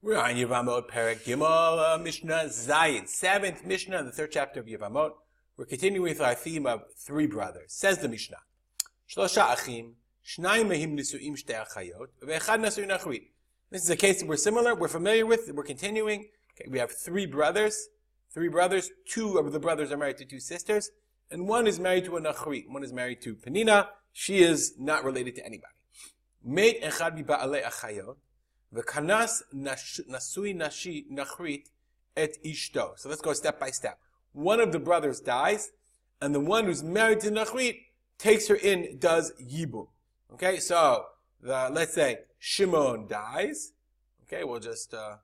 We're on Yevamot Perek Gimel uh, Mishnah Zayin, seventh Mishnah in the third chapter of Yevamot. We're continuing with our theme of three brothers. Says the Mishnah, Shlosha Achim, Shnayim Mehim Nisuim Shtei Achayot, Ve'echad Nasui Nachrit. This is a case that we're similar, we're familiar with, we're continuing. Okay, we have three brothers, three brothers, two of the brothers are married to two sisters, and one is married to a Nachrit. One is married to Penina, she is not related to anybody. Meit Echad Ba'alei Achayot, V'kanas nasui nashi nachrit et ishto. So let's go step by step. One of the brothers dies, and the one who's married to nachrit takes her in, does yibum. Okay, so the, let's say Shimon dies. Okay, we'll just uh,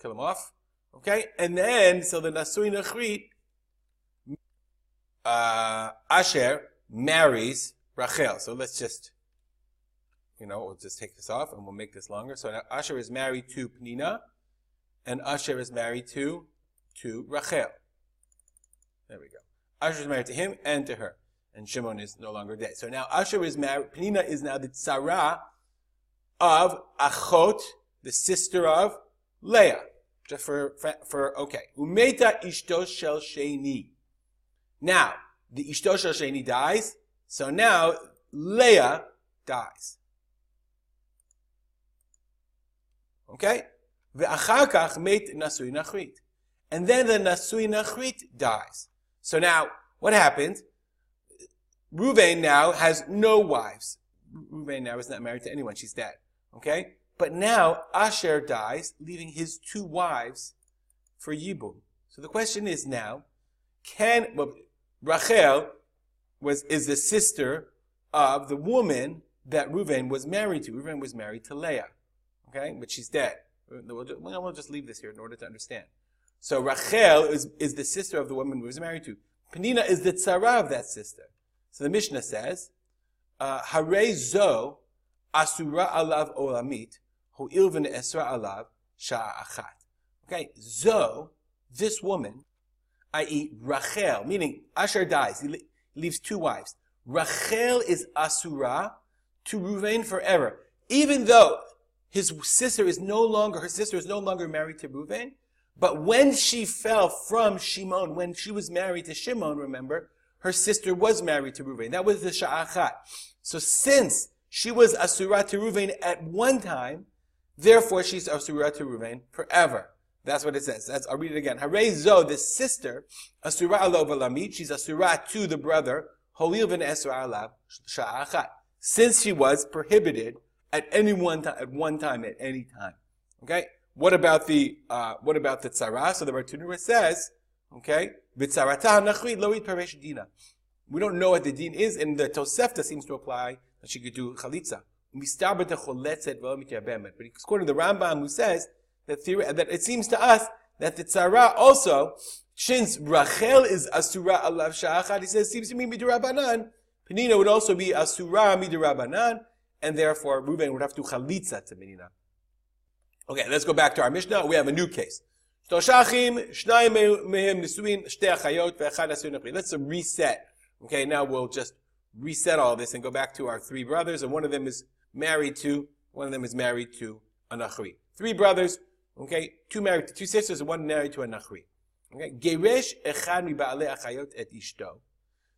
kill him off. Okay, and then so the nasui nachrit uh, Asher marries Rachel. So let's just you know, we'll just take this off and we'll make this longer. So now Asher is married to Penina, and Asher is married to, to Rachel. There we go. Asher is married to him and to her. And Shimon is no longer dead. So now Asher is married, Penina is now the tzara of Achot, the sister of Leah. Just for, for, for okay. Umeta ishto shel sheni. Now, the ishto shel sheni dies, so now Leah dies. Okay? Ve'achar kach meit nasui nachrit. And then the nasui nachrit dies. So now, what happens? Ruvain now has no wives. Ruvain now is not married to anyone. She's dead. Okay? But now Asher dies, leaving his two wives for Yibum. So the question is now, can, well, Rachel was, is the sister of the woman that Ruvain was married to. Ruvain was married to Leah. Okay? But she's dead. We'll just, we'll just leave this here in order to understand. So Rachel is, is the sister of the woman who was married to. Penina is the tzara of that sister. So the Mishnah says, uh, Hare zo asura alav olamit, hu ilvin esra alav sha'achat. Okay, zo, this woman, i.e. Rachel, meaning Asher dies, he leaves two wives. Rachel is asura to Ruvain forever. Even though his sister is no longer, her sister is no longer married to Reuven. But when she fell from Shimon, when she was married to Shimon, remember, her sister was married to Reuven. That was the Sha'achat. So since she was Asura to Reuven at one time, therefore she's Asura to Reuven forever. That's what it says. That's, I'll read it again. Hare Zo, the sister, Asura alav alamit, she's Asura to the brother, Holil ben Esra Sha'achat. Since she was prohibited at any one time, at one time, at any time. Okay? What about the, uh, what about the tzara? So the Bartenura says, okay. We don't know what the din is, and the Tosefta seems to apply that she could do chalitza. But according to the Rambam, who says that, theory, that it seems to us that the tzara also, since Rachel is asura alav sha'achad, he says, seems to me midirabanan, Penina would also be asura midirabanan, and therefore Reuven would have to chalitza to Penina. Okay, let's go back to our Mishnah. We have a new case. Let's reset. Okay, now we'll just reset all this and go back to our three brothers, and one of them is married to, one of them is married to a Nachri. Three brothers, okay, two married to two sisters, and one married to a Nachri. Okay.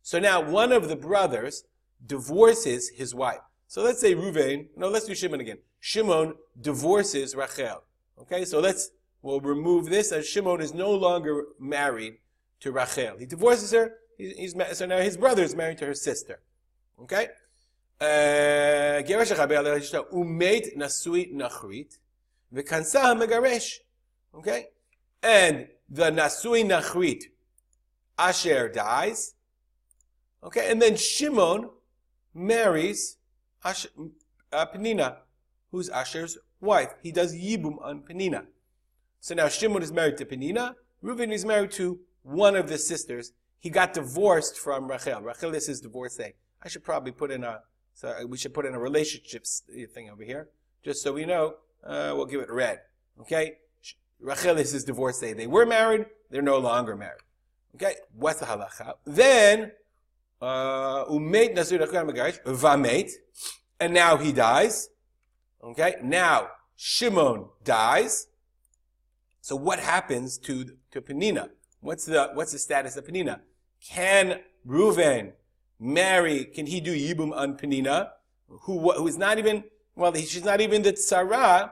So now one of the brothers divorces his wife. So let's say Ruvain, no, let's do Shimon again. Shimon divorces Rachel. Okay, so let's, we'll remove this as Shimon is no longer married to Rachel. He divorces her, he's, he's so now his brother is married to her sister. Okay? Uh, umeit nasui nachrit, megaresh. Okay? And the nasui nachrit, Asher dies. Okay, and then Shimon marries Ash, uh, Penina, who's Asher's wife. He does Yibum on Penina. So now Shimon is married to Penina. Reuven is married to one of the sisters. He got divorced from Rachel. Rachel is his divorcee. I should probably put in a, so we should put in a relationships thing over here, just so we know. Uh, we'll give it red. Okay? Rachel is his divorcee. They were married. They're no longer married. Okay? What's the halacha? Then, uh, Uh, Umeit Nasir Vameit, and now he dies. Okay, now Shimon dies. So what happens to, to Penina? What's the, what's the status of Penina? Can Reuven marry, can he do Yibum on Penina, who, who is not even, well, she's not even the Tzara,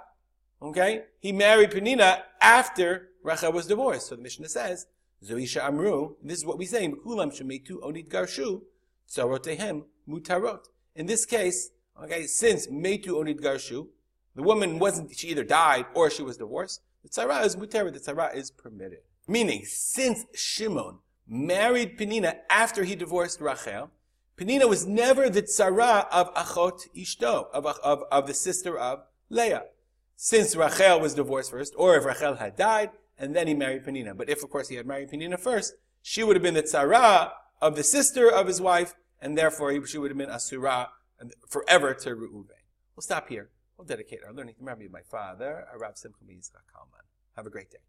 okay? He married Penina after Rachel was divorced. So the Mishnah says, Zoisha Amru, this is what we say, Kulam Shemetu Onid Garshu, Tzarotehem Mutarot. In this case, okay, since Metu Onid Garshu, the woman wasn't, she either died or she was divorced, the tzara is mutar, the tzara is permitted. Meaning, since Shimon married Penina after he divorced Rachel, Penina was never the tzara of Achot Ishto, of, of, of the sister of Leah. Since Rachel was divorced first, or if Rachel had died, and then he married Penina. But if, of course, he had married Penina first, she would have been the tzara of the sister of his wife, and therefore she would have been asura forever to Reuven. We'll stop here. We'll dedicate our learning to memory of my father, Arab Simcha Kalman. Have a great day.